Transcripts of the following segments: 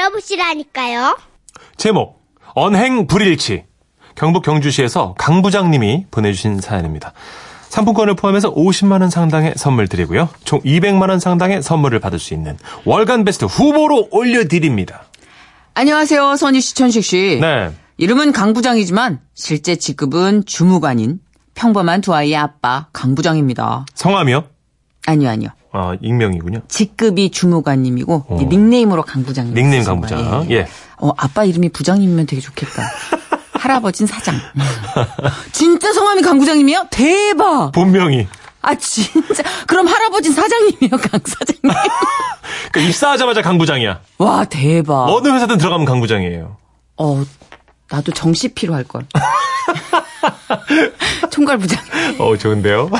들어보시라니까요. 제목 언행 불일치 경북 경주시에서 강 부장님이 보내주신 사연입니다. 상품권을 포함해서 50만 원 상당의 선물 드리고요. 총 200만 원 상당의 선물을 받을 수 있는 월간 베스트 후보로 올려드립니다. 안녕하세요, 선희 씨, 천식 씨. 네. 이름은 강 부장이지만 실제 직급은 주무관인 평범한 두 아이의 아빠 강 부장입니다. 성함이요? 아니요, 아니요. 아, 익명이군요. 직급이 주무관님이고 어. 닉네임으로 강 부장님. 닉네임 쓰신 강 거예요. 부장. 예. 어, 아빠 이름이 부장님이면 되게 좋겠다. 할아버진 사장. 진짜 성함이 강 부장님이요? 대박! 본명이. 아, 진짜. 그럼 할아버진 사장님이요, 강 사장님. 그러니까 입사하자마자 강 부장이야. 와, 대박. 어느 회사든 들어가면 강 부장이에요. 어, 나도 정시 필요할 걸. 총괄 부장. 어, 좋은데요?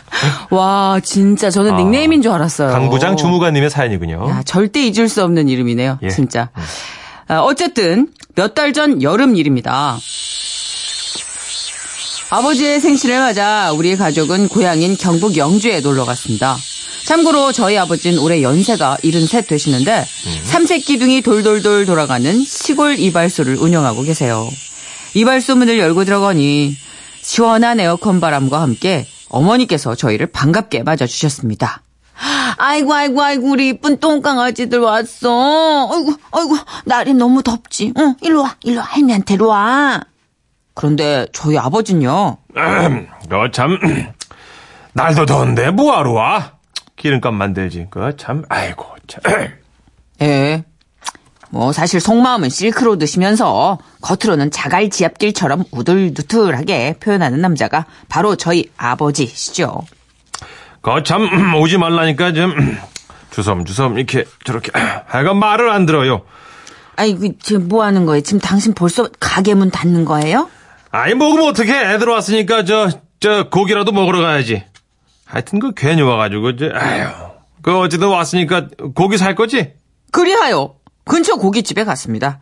와, 진짜 저는 아, 닉네임인 줄 알았어요. 강 부장 주무관님의 사연이군요. 야, 절대 잊을 수 없는 이름이네요. 예. 진짜. 아, 어쨌든 몇 달 전 여름 일입니다. 아버지의 생신을 맞아 우리 가족은 고향인 경북 영주에 놀러 갔습니다. 참고로 저희 아버지는 올해 연세가 73 되시는데 삼색 기둥이 돌돌돌 돌아가는 시골 이발소를 운영하고 계세요. 이발소 문을 열고 들어가니 시원한 에어컨 바람과 함께 어머니께서 저희를 반갑게 맞아주셨습니다. 아이고 아이고 아이고 우리 이쁜 똥강아지들 왔어. 아이고 아이고 날이 너무 덥지. 응 일로 와 일로 와 할미한테 로 와. 그런데 저희 아버지는요. 너 참, 날도 더운데 뭐하러 와? 기름값 만들지. 그 참, 아이고, 참. 예. 뭐 사실 속마음은 실크로드 시면서 겉으로는 자갈 지압길처럼 우들두툴하게 표현하는 남자가 바로 저희 아버지시죠. 거참 오지 말라니까 좀 주섬주섬 이렇게 저렇게 하여간 말을 안 들어요. 아이고 지금 뭐 하는 거예요? 지금 당신 벌써 가게 문 닫는 거예요? 아이 먹으면 어떻게 애들 왔으니까 저 저 고기라도 먹으러 가야지. 하여튼 그 괜히 와가지고 저 아유 그 어쨌든 왔으니까 고기 살 거지? 그리하여 근처 고깃집에 갔습니다.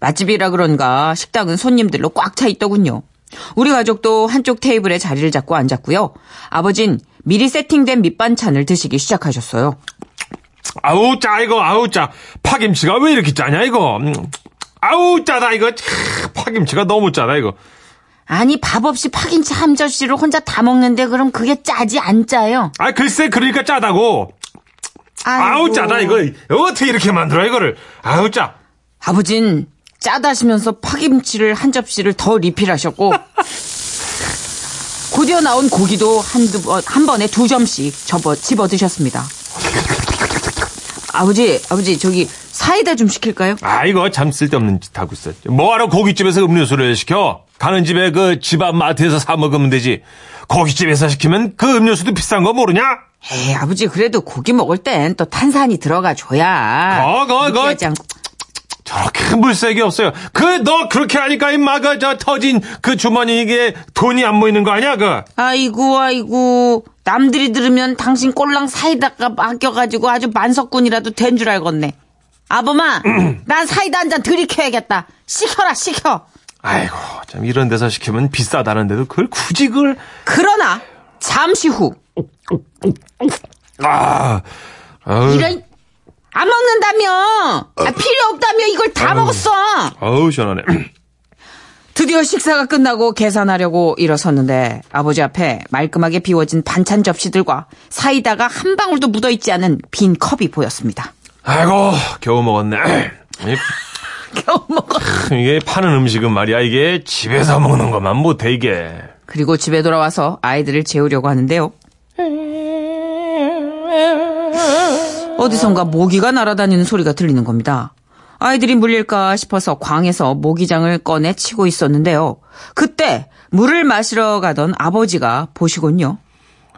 맛집이라 그런가 식당은 손님들로 꽉 차 있더군요. 우리 가족도 한쪽 테이블에 자리를 잡고 앉았고요. 아버진 미리 세팅된 밑반찬을 드시기 시작하셨어요. 아우 짜 이거 아우 짜 파김치가 왜 이렇게 짜냐 이거. 음, 아우 짜다 이거 차, 파김치가 너무 짜다 이거. 아니 밥 없이 파김치 한 젓씨를 혼자 다 먹는데 그럼 그게 짜지 안 짜요? 아 글쎄 그러니까 짜다고. 아우. 짜다 이거 어떻게 이렇게 만들어 이거를 아우 짜. 아버진 짜다시면서 파김치를 한 접시를 더 리필하셨고 곧이어 나온 고기도 한두 번, 한 번에 두 점씩 접어 집어 드셨습니다. 아버지, 아버지 저기 사이다 좀 시킬까요? 아 이거 참 쓸데없는 짓 하고 있어. 뭐하러 고깃집에서 음료수를 시켜? 가는 집에 그 집 앞 마트에서 사 먹으면 되지. 고깃집에서 시키면 그 음료수도 비싼 거 모르냐? 에이, 아버지 그래도 고기 먹을 땐 또 탄산이 들어가 줘야. 거, 거, 거. 저렇게 물색이 없어요. 그 너 그렇게 하니까 임마 그 저 터진 그 주머니 이게 돈이 안 모이는 거 아니야 그? 아이고, 아이고. 남들이 들으면 당신 꼴랑 사이다가 맡겨가지고 아주 만석군이라도 된 줄 알겠네. 아범아, 난 사이다 한 잔 들이켜야겠다. 시켜라, 시켜. 아이고 참 이런 데서 시키면 비싸다는데도 그걸 굳이 그걸 그러나, 잠시 후, 아 아우, 이런, 안 먹는다며! 아, 필요 없다며! 이걸 다 먹었어! 아우 시원하네. 드디어 식사가 끝나고 계산하려고 일어섰는데 아버지 앞에 말끔하게 비워진 반찬 접시들과 사이다가 한 방울도 묻어있지 않은 빈 컵이 보였습니다. 아이고 겨우 먹었네. 이 겨우 먹어. 이게 파는 음식은 말이야 이게 집에서 먹는 것만 못해 이게. 그리고 집에 돌아와서 아이들을 재우려고 하는데요. 어디선가 모기가 날아다니는 소리가 들리는 겁니다. 아이들이 물릴까 싶어서 광에서 모기장을 꺼내 치고 있었는데요. 그때 물을 마시러 가던 아버지가 보시곤요.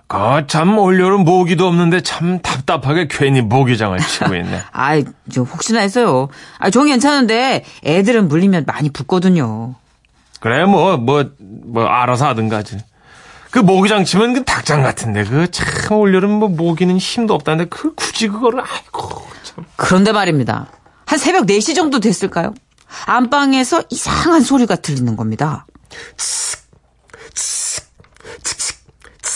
거참 올여름 모기도 없는데 참 답답하게 괜히 모기장을 치고 있네. 아이, 저 혹시나 했어요. 아, 종 괜찮은데 애들은 물리면 많이 붓거든요. 그래 뭐 뭐 뭐 알아서 하든가 지. 그 모기장 치면 그 닭장 같은데 그 참 올여름 뭐 모기는 힘도 없다는데 그 굳이 그거를 아이고 참. 그런데 말입니다. 한 새벽 4시 정도 됐을까요? 안방에서 이상한 소리가 들리는 겁니다.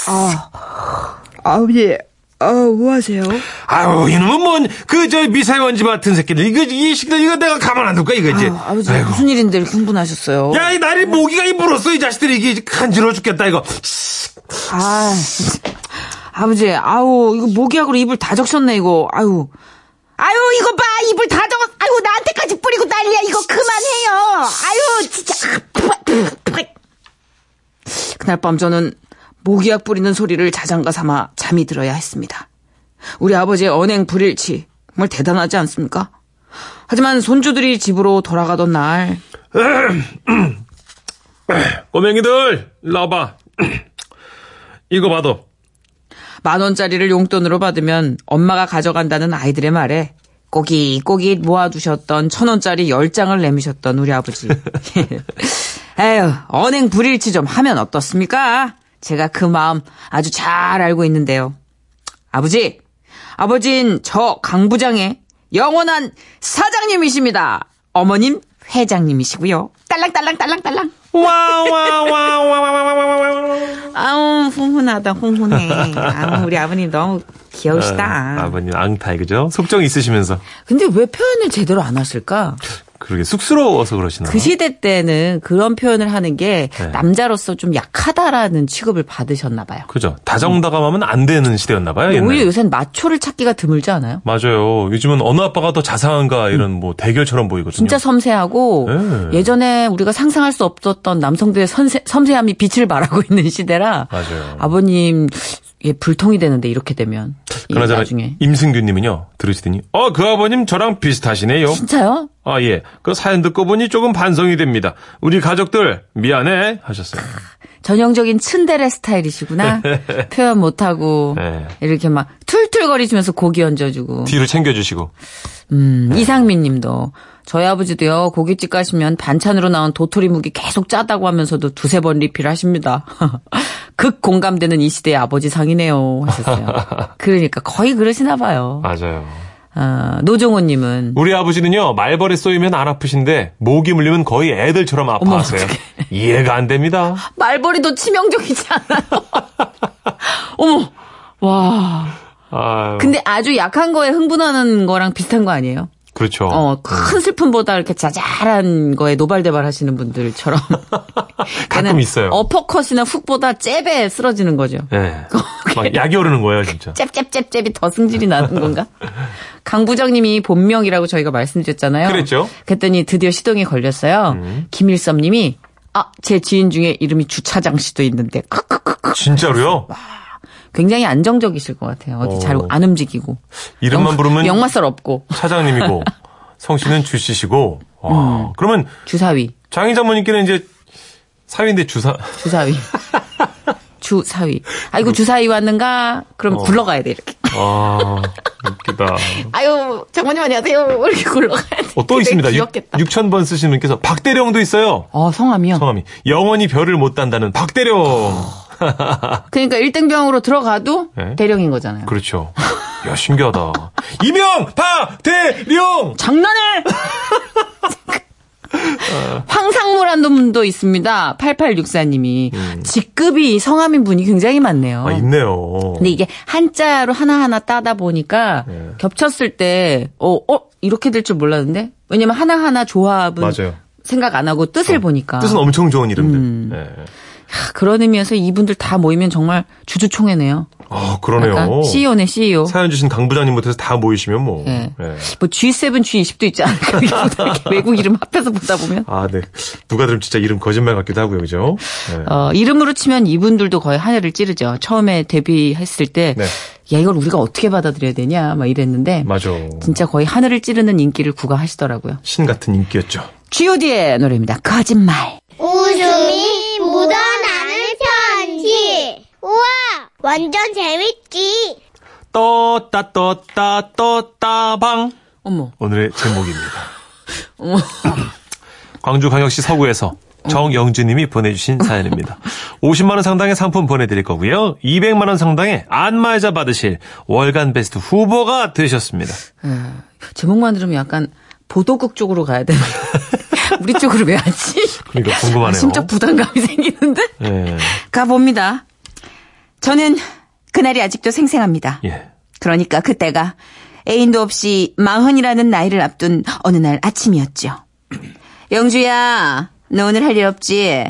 아, 아버지, 아, 뭐 하세요? 아유, 이놈은 뭔, 그, 저, 미세먼지 같은 새끼들. 이거, 이 시끼들, 이거 내가 가만 안 둘까, 이거 이제. 아 버지, 아이고. 무슨 일인데 이렇게 흥분하셨어요? 야, 이 날이 모기가 이 물었어, 이 자식들이. 이게 간지러워 죽겠다, 이거. 아, 아버지, 아우, 이거 모기약으로 입을 다 적셨네, 이거. 아유. 아유, 이거 봐! 입을 다 적었, 아유, 나한테까지 뿌리고 난리야! 이거 그만해요! 아유, 진짜. 그날 밤 저는 모기약 뿌리는 소리를 자장가 삼아 잠이 들어야 했습니다. 우리 아버지의 언행 불일치. 정말 대단하지 않습니까? 하지만 손주들이 집으로 돌아가던 날, 꼬맹이들, 일로 와봐. 이거 봐도. 만 원짜리를 용돈으로 받으면 엄마가 가져간다는 아이들의 말에 꼬깃꼬깃 모아두셨던 천 원짜리 열 장을 내미셨던 우리 아버지. 에휴, 언행 불일치 좀 하면 어떻습니까? 제가 그 마음 아주 잘 알고 있는데요. 아버지, 아버진 저 강부장의 영원한 사장님이십니다. 어머님 회장님이시고요. 딸랑딸랑딸랑딸랑. 와와와와와와와. 아우 훈훈하다 훈훈해. 아우 우리 아버님 너무 귀여우시다. 아 버님 앙탈, 그죠? 속정 있으시면서. 근데 왜 표현을 제대로 안 하실까? 그러게, 쑥스러워서 그러시나. 그 시대 때는 그런 표현을 하는 게 네. 남자로서 좀 약하다라는 취급을 받으셨나 봐요. 그죠. 다정다감하면 안 되는 시대였나 봐요, 오히려 옛날에. 요새는 마초를 찾기가 드물지 않아요? 맞아요. 요즘은 어느 아빠가 더 자상한가 이런 뭐 대결처럼 보이거든요. 진짜 섬세하고 네. 예전에 우리가 상상할 수 없었던 남성들의 섬세, 섬세함이 빛을 발하고 있는 시대라 맞아요. 아버님 예, 불통이 되는데 이렇게 되면 이 그나저나 나중에 임승규님은요 들으시더니 어 그 아버님 저랑 비슷하시네요. 진짜요? 아 예. 그 사연 듣고 보니 조금 반성이 됩니다. 우리 가족들 미안해 하셨어요. 전형적인 츤데레 스타일이시구나. 표현 못하고 네. 이렇게 막 툴툴거리시면서 고기 얹어주고. 뒤로 챙겨주시고. 음, 이상민 님도 저희 아버지도요 고깃집 가시면 반찬으로 나온 도토리 묵이 계속 짜다고 하면서도 두세 번 리필하십니다. 극 공감되는 이 시대의 아버지 상이네요 하셨어요. 그러니까 거의 그러시나 봐요. 맞아요. 아, 노종호 님은 우리 아버지는요 말벌에 쏘이면 안 아프신데 모기 물리면 거의 애들처럼 아파하세요. 이해가 안 됩니다. 말벌이도 치명적이지 않아요? 어머, 와. 아유, 근데 아주 약한 거에 흥분하는 거랑 비슷한 거 아니에요? 그렇죠. 어, 큰 슬픔보다 이렇게 자잘한 거에 노발대발 하시는 분들처럼. 가끔 있어요. 어퍼컷이나 훅보다 잽에 쓰러지는 거죠. 네. 막 약이 오르는 거예요 진짜. 잽잽잽잽이 더 승질이 나는 건가? 강 부장님이 본명이라고 저희가 말씀드렸잖아요. 그랬죠. 음. 그랬더니 드디어 시동이 걸렸어요. 김일섭 님이 아, 제 지인 중에 이름이 주차장 씨도 있는데 크크크크. 진짜로요? 굉장히 안정적이실 것 같아요. 어디 잘 어. 안 움직이고. 이름만 부르면 역마살 없고. 차장님이고 성씨는 주씨시고. 와, 음. 그러면 주사위. 장희 장모님께는 이제 사위인데 주사. 주사위. 주사위. 아이고 주사위 왔는가? 그럼 어. 굴러가야 돼 이렇게. 아 웃기다. 아유 장모님 안녕하세요. 이렇게 굴러가야 돼. 어, 또 있습니다. 귀엽겠다. 6천 번 쓰시는 분께서 박대령도 있어요. 어 성함이요. 성함이 영원히 별을 못 단다는 박대령. 그러니까 1등병으로 들어가도 네. 대령인 거잖아요. 그렇죠. 야 신기하다. 이명 박 대령. 장난해! 황상무라는 분도 있습니다. 8864님이. 직급이 성함인 분이 굉장히 많네요. 음. 아 있네요. 근데 이게 한자로 하나하나 따다 보니까 네. 겹쳤을 때, 어, 어, 이렇게 될 줄 몰랐는데? 왜냐면 하나하나 조합은 맞아요. 생각 안 하고 뜻을 보니까. 뜻은 엄청 좋은 이름들. 음. 네. 하, 그런 의미에서 이분들 다 모이면 정말 주주총회네요. 아 그러네요. CEO네, CEO. 사연 주신 강 부장님부터 해서 다 모이시면 뭐. 네. 네. 뭐 G7, G20도 있지 않을까? 외국 이름 합해서 보다 보면. 아, 네. 누가 들으면 진짜 이름 거짓말 같기도 하고요, 그죠? 네. 어, 이름으로 치면 이분들도 거의 하늘을 찌르죠. 처음에 데뷔했을 때, 네. 야, 이걸 우리가 어떻게 받아들여야 되냐, 막 이랬는데, 맞아. 진짜 거의 하늘을 찌르는 인기를 구가하시더라고요. 신 같은 인기였죠. G.O.D의 노래입니다. 거짓말. 웃음이 묻어나는 편지. 우와, 완전 재밌지. 떴다, 떴다, 떴다, 방. 어머, 오늘의 제목입니다. 어머. 광주광역시 서구에서 정영주님이 보내주신 사연입니다. 50만 원 상당의 상품 보내드릴 거고요. 200만 원 상당의 안마의자 받으실 월간 베스트 후보가 되셨습니다. 제목만 들으면 약간 보도국 쪽으로 가야 되는. 우리 쪽으로 왜 하지? 그러니까 궁금하네요. 심적 부담감이 생기는데? 네. 가봅니다. 저는 그날이 아직도 생생합니다. 예. 그러니까 그때가 애인도 없이 마흔이라는 나이를 앞둔 어느 날 아침이었죠. 영주야, 너 오늘 할 일 없지?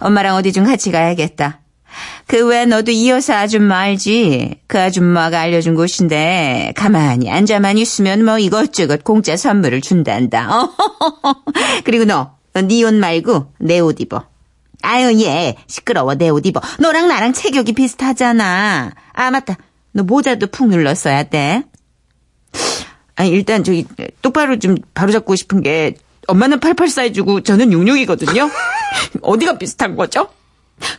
엄마랑 어디 좀 같이 가야겠다. 그 외에 너도 이 여사 아줌마 알지? 그 아줌마가 알려준 곳인데 가만히 앉아만 있으면 뭐 이것저것 공짜 선물을 준단다. 그리고 너, 네옷 말고 내 옷 입어. 아유 얘 시끄러워 내 옷 입어. 너랑 나랑 체격이 비슷하잖아. 아 맞다. 너 모자도 푹 눌렀어야 돼. 아니 일단 저기 똑바로 좀 바로잡고 싶은 게 엄마는 88 사이즈고 저는 66이거든요. 어디가 비슷한 거죠?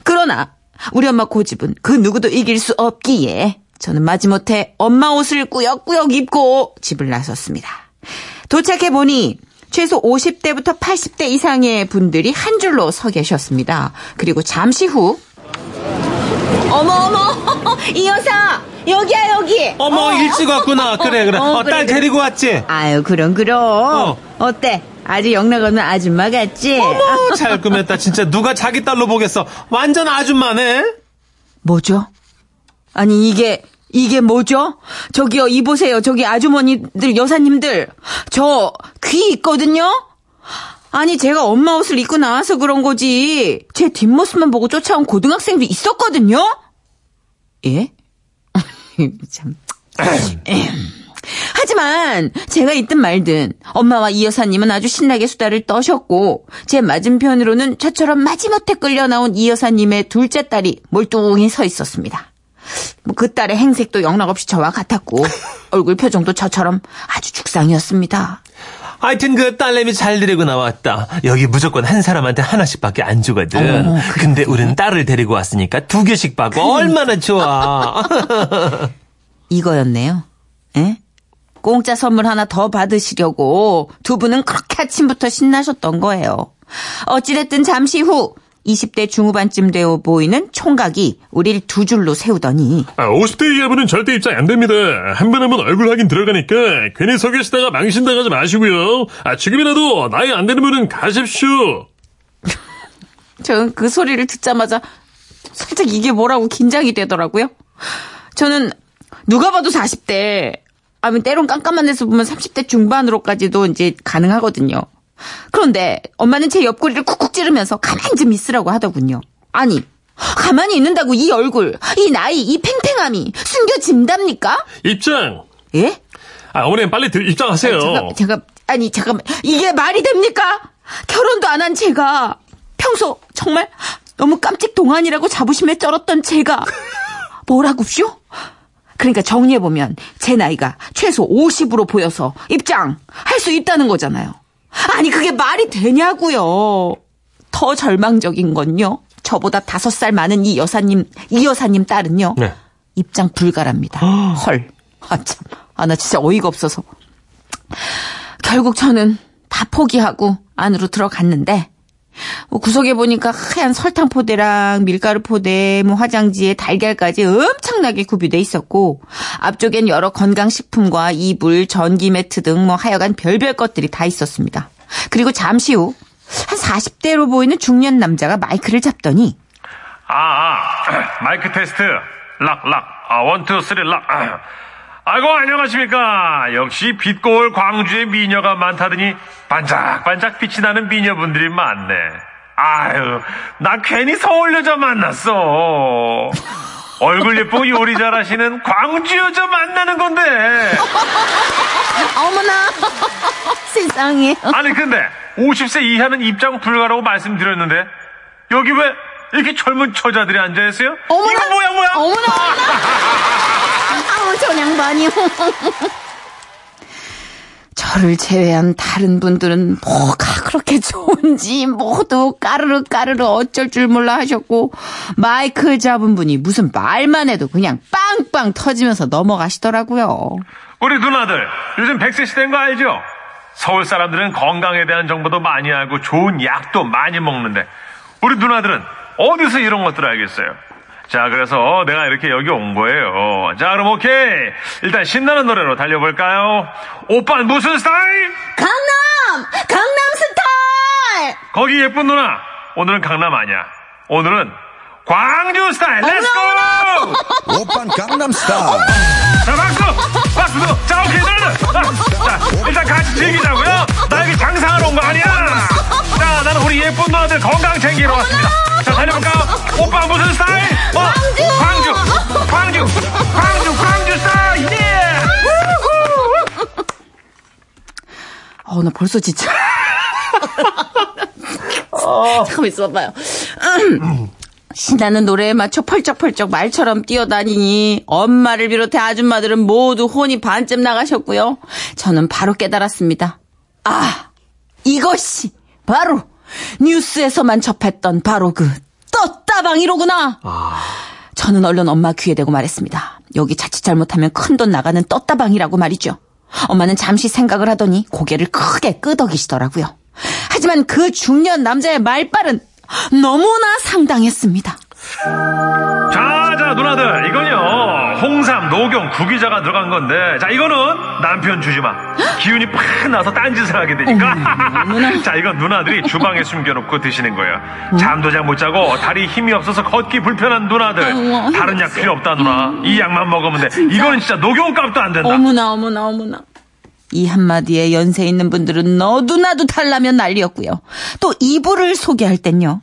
그러나 우리 엄마 고집은 그 누구도 이길 수 없기에 저는 마지못해 엄마 옷을 꾸역꾸역 입고 집을 나섰습니다. 도착해 보니 최소 50대부터 80대 이상의 분들이 한 줄로 서 계셨습니다. 그리고 잠시 후 어머 어머 이 여사 여기야 여기 어머, 일찍 왔구나. 그래, 그래. 어, 어, 그래, 딸 그래. 데리고 왔지? 아유 그럼 그럼 어. 어. 때 아주 영락 없는 아줌마 같지? 어머, 잘 꾸몄다. 진짜 누가 자기 딸로 보겠어. 완전 아줌마네? 뭐죠? 아니 이게 이게 뭐죠? 저기요 이보세요 저기 아주머니들 여사님들 저 귀 있거든요. 아니 제가 엄마 옷을 입고 나와서 그런 거지 제 뒷모습만 보고 쫓아온 고등학생도 있었거든요. 예? 참. 하지만 제가 있든 말든 엄마와 이 여사님은 아주 신나게 수다를 떠셨고 제 맞은편으로는 저처럼 마지못해 끌려 나온 이 여사님의 둘째 딸이 몰뚱히 서 있었습니다. 뭐그 딸의 행색도 영락없이 저와 같았고 얼굴 표정도 저처럼 아주 죽상이었습니다. 하여튼 그 딸내미 잘 데리고 나왔다. 여기 무조건 한 사람한테 하나씩밖에 안 주거든. 어머, 근데 우린 딸을 데리고 왔으니까 두 개씩 받고 얼마나 좋아. 이거였네요. 에? 공짜 선물 하나 더 받으시려고 두 분은 그렇게 아침부터 신나셨던 거예요. 어찌됐든 잠시 후 20대 중후반쯤 되어 보이는 총각이 우릴 두 줄로 세우더니 아, 50대 이하분은 절대 입장 안 됩니다. 한 번 한 번 얼굴 확인 들어가니까 괜히 서 계시다가 망신당하지 마시고요. 아, 지금이라도 나이 안 되는 분은 가십시오. 저는 그 소리를 듣자마자 살짝 이게 뭐라고 긴장이 되더라고요. 저는 누가 봐도 40대, 아니 때론 깜깜한 데서 보면 30대 중반으로까지도 이제 가능하거든요. 그런데 엄마는 제 옆구리를 쿡쿡 찌르면서 가만히 좀 있으라고 하더군요. 아니, 가만히 있는다고 이 얼굴, 이 나이, 이 팽팽함이 숨겨진답니까? 입장! 예? 아, 어머님 빨리 들, 입장하세요. 잠깐, 잠깐, 아니, 잠깐만. 이게 말이 됩니까? 결혼도 안 한 제가, 평소 정말 너무 깜찍 동안이라고 자부심에 쩔었던 제가, 뭐라고쇼? 그러니까 정리해보면, 제 나이가 최소 50으로 보여서 입장! 할 수 있다는 거잖아요. 아니, 그게 말이 되냐고요. 더 절망적인 건요. 저보다 다섯 살 많은 이 여사님, 이 여사님 딸은요. 네. 입장 불가랍니다. 헐. 아, 참. 아, 나 진짜 어이가 없어서. 결국 저는 다 포기하고 안으로 들어갔는데, 뭐 구석에 보니까 하얀 설탕 포대랑 밀가루 포대, 뭐 화장지에 달걀까지 엄청나게 구비돼 있었고, 앞쪽엔 여러 건강식품과 이불, 전기 매트 등 뭐 하여간 별별 것들이 다 있었습니다. 그리고 잠시 후, 한 40대로 보이는 중년 남자가 마이크를 잡더니, 아, 아, 마이크 테스트. 락, 락. 아, one, two, three, 락. 아. 아이고, 안녕하십니까. 역시 빛고을 광주에 미녀가 많다더니 반짝반짝 빛이 나는 미녀분들이 많네. 아유, 나 괜히 서울 여자 만났어. 얼굴 예쁘고 요리 잘하시는 광주 여자 만나는 건데. 어머나! 세상에. 아니, 근데 50세 이하는 입장 불가라고 말씀드렸는데 여기 왜 이렇게 젊은 처자들이 앉아 있어요? 어머나! 이거 뭐야, 뭐야? 어머나, 아우, 저 양반이요. 저를 제외한 다른 분들은 뭐가 그렇게 좋은지 모두 까르르 까르르 어쩔 줄 몰라 하셨고 마이크 잡은 분이 무슨 말만 해도 그냥 빵빵 터지면서 넘어가시더라고요. 우리 누나들 요즘 100세 시대인 거 알죠? 서울 사람들은 건강에 대한 정보도 많이 알고 좋은 약도 많이 먹는데 우리 누나들은 어디서 이런 것들을 알겠어요? 자 그래서 내가 이렇게 여기 온 거예요. 자 그럼 오케이 일단 신나는 노래로 달려볼까요? 오빠는 무슨 스타일? 강남! 강남 스타일! 거기 예쁜 누나 오늘은 강남 아니야. 오늘은 광주 스타일. Let's go! 오빤 강남 스타일 자, 박수! 박수! 자, 오케이, 누나들! 자, 일단 같이 즐기자고요 나 여기 장사하러 온 거 아니야! 자, 나는 우리 예쁜 누나들 건강 챙기러 왔습니다. 자, 달려볼까? 오빠 무슨 스타일? 어? 광주! 광주! 광주! 광주 스타일! 예! 어, 나 벌써 지쳐. 잠깐만 있어봐요. 신나는 노래에 맞춰 펄쩍펄쩍 말처럼 뛰어다니니 엄마를 비롯해 아줌마들은 모두 혼이 반쯤 나가셨고요. 저는 바로 깨달았습니다. 아, 이것이 바로 뉴스에서만 접했던 바로 그 떴다방이로구나. 저는 얼른 엄마 귀에 대고 말했습니다. 여기 자칫 잘못하면 큰 돈 나가는 떴다방이라고 말이죠. 엄마는 잠시 생각을 하더니 고개를 크게 끄덕이시더라고요. 하지만 그 중년 남자의 말빨은 너무나 상당했습니다. 자, 자, 누나들, 이건요, 홍삼, 녹용, 구기자가 들어간 건데, 자, 이거는 남편 주지 마. 기운이 팍 나서 딴짓을 하게 되니까. 자, 이건 누나들이 주방에 숨겨놓고 드시는 거예요. 잠도 잘 못 자고, 다리 힘이 없어서 걷기 불편한 누나들. 아이고, 다른 약 필요 없다, 누나. 이 약만 먹으면 돼. 이거는 진짜 녹용 값도 안 된다. 어머나 어머나 어머나. 이 한마디에 연세 있는 분들은 너도 나도 달라면 난리였고요. 또 이불을 소개할 땐요.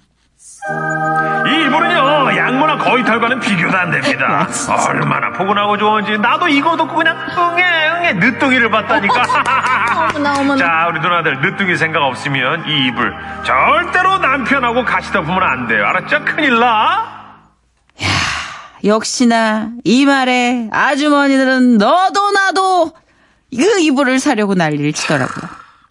이 이불은요, 양모나 거의 털과는 비교도 안 됩니다. 얼마나 포근하고 좋은지, 나도 이거 듣고 그냥 응애, 응애, 늦둥이를 봤다니까. 어머나, 어머나. 자, 우리 누나들, 늦둥이 생각 없으면 이 이불 절대로 남편하고 같이 덮으면 안 돼요. 알았죠? 큰일 나. 역시나 이 말에 아주머니들은 너도 나도 그 이불을 사려고 난리를 치더라고요.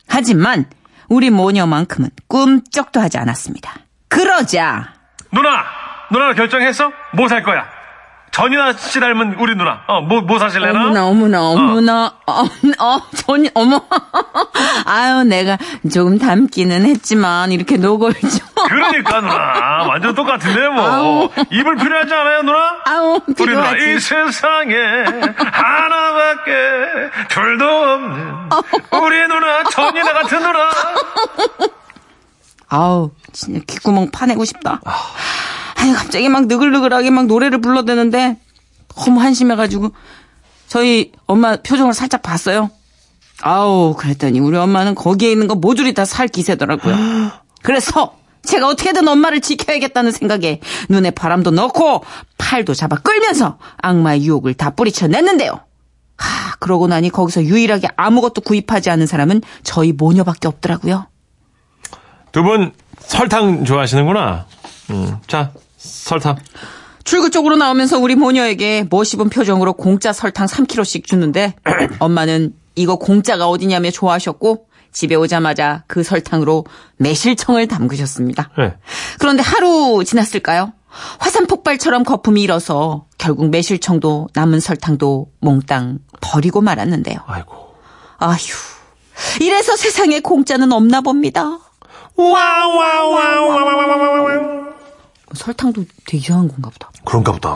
하지만 우리 모녀만큼은 꿈쩍도 하지 않았습니다. 그러자 누나, 누나 결정했어? 뭐 살 거야? 전이나 씨 닮은 우리 누나. 어, 뭐, 뭐 사실래나? 어머나 어머나 어머나 어, 어, 전이 어머 아유 내가 조금 닮기는 했지만 이렇게 노골죠 그러니까 누나 완전 똑같은데 뭐 아우. 입을 필요하지 않아요 누나? 아우 우리 누나 이 세상에 하나밖에 둘도 없는 우리 누나 전이나 같은 누나 아우 진짜 귓구멍 파내고 싶다 아니 갑자기 막 느글느글하게 막 노래를 불러대는데 너무 한심해가지고 저희 엄마 표정을 살짝 봤어요 아우 그랬더니 우리 엄마는 거기에 있는 거 모조리 다 살 기세더라고요 그래서 제가 어떻게든 엄마를 지켜야겠다는 생각에 눈에 바람도 넣고 팔도 잡아 끌면서 악마의 유혹을 다 뿌리쳐 냈는데요. 하, 그러고 나니 거기서 유일하게 아무것도 구입하지 않은 사람은 저희 모녀밖에 없더라고요. 두 분 설탕 좋아하시는구나. 음, 자, 설탕. 출구 쪽으로 나오면서 우리 모녀에게 멋입은 표정으로 공짜 설탕 3kg씩 주는데 엄마는 이거 공짜가 어디냐며 좋아하셨고 집에 오자마자 그 설탕으로 매실청을 담그셨습니다. 네. 그런데 하루 지났을까요? 화산 폭발처럼 거품이 일어서 결국 매실청도 남은 설탕도 몽땅 버리고 말았는데요. 아이고. 아휴. 이래서 세상에 공짜는 없나 봅니다. 설탕도 되게 이상한 건가 보다. 그런가 보다.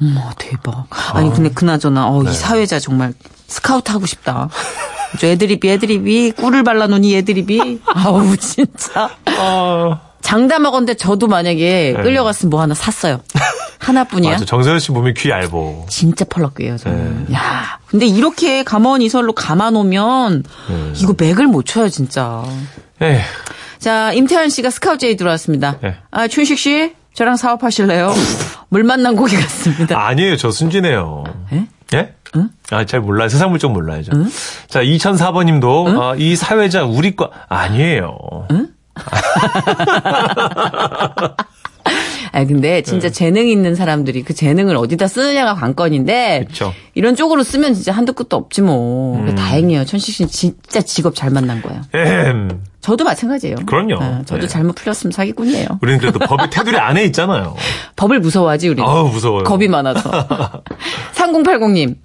어머, 대박. 아니, 근데 그나저나, 어, 이 사회자 정말 스카우트 하고 싶다. 저 애드립이, 애드립이, 꿀을 발라놓으니 애드립이. 아우, 진짜. 아, 장담하건데 저도 만약에 끌려갔으면 뭐 하나 샀어요. 하나뿐이야. 맞아. 정세현 씨 몸이 귀 얇어. 진짜 펄럭거려요, 저는. 야 근데 이렇게 가만히 이설로 감아놓으면 이거 맥을 못 쳐요, 진짜. 에 자, 임태환 씨가 스카우트제이 들어왔습니다. 네. 아, 춘식 씨, 저랑 사업하실래요? 물 만난 고기 같습니다. 아니에요. 저 순진해요. 예? 예? 아, 잘 몰라요. 세상 물정 몰라야죠. 자, 2004번님도, 아, 이 사회자 우리과, 아니에요. 아 근데 진짜 네. 재능 있는 사람들이 그 재능을 어디다 쓰느냐가 관건인데 그쵸. 음. 이런 쪽으로 쓰면 진짜 한도 끝도 없지 뭐. 다행이에요. 천식 씨는 진짜 직업 잘 만난 거예요. 엠. 저도 마찬가지예요. 그럼요. 아, 저도 네. 잘못 풀렸으면 사기꾼이에요. 우리는 그래도 법의 테두리 안에 있잖아요. 법을 무서워하지 우리. 아우, 무서워요. 겁이 많아서. 3080님.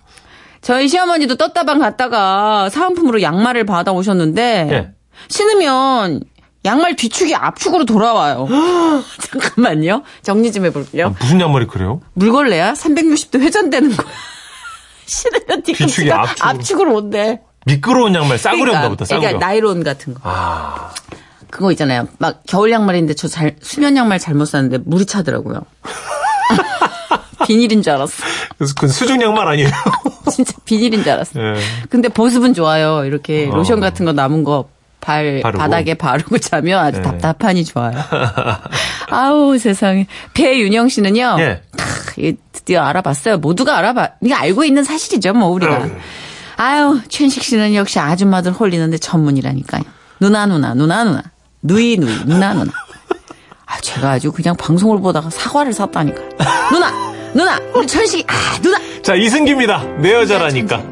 저희 시어머니도 떴다방 갔다가 사은품으로 양말을 받아 오셨는데 예. 신으면 양말 뒤축이 앞축으로 돌아와요. 잠깐만요. 정리 좀 해볼게요. 무슨 양말이 그래요? 물걸레야? 360도 회전되는 거야. 신으면 뒤축이 앞축으로. 앞축으로 온대. 미끄러운 양말, 싸구려인가 보다, 싸구려. 그러니까 나이론 같은 거. 아, 그거 있잖아요. 막 겨울 양말인데 저 잘 수면 양말 잘못 샀는데 물이 차더라고요. 비닐인 줄 알았어. 그래서 그 수중 양말 아니에요? 진짜 비닐인 줄 알았어. 예. 근데 보습은 좋아요. 이렇게 어. 로션 같은 거 남은 거 발, 바르고. 바닥에 바르고 자면 아주 네. 답답하니 좋아요. 아우, 세상에. 배윤영 씨는요. 예. 크, 드디어 알아봤어요. 모두가 알아봐. 이게 알고 있는 사실이죠, 뭐, 우리가. 음. 아유, 최은식 씨는 역시 아줌마들 홀리는데 전문이라니까요. 누나, 누나, 누나, 누나. 누이, 누이, 누나, 누나. 아, 제가 아주 그냥 방송을 보다가 사과를 샀다니까요. 누나! 누나! 우리 천식이, 아, 누나! 자, 이승기입니다. 내 여자라니까.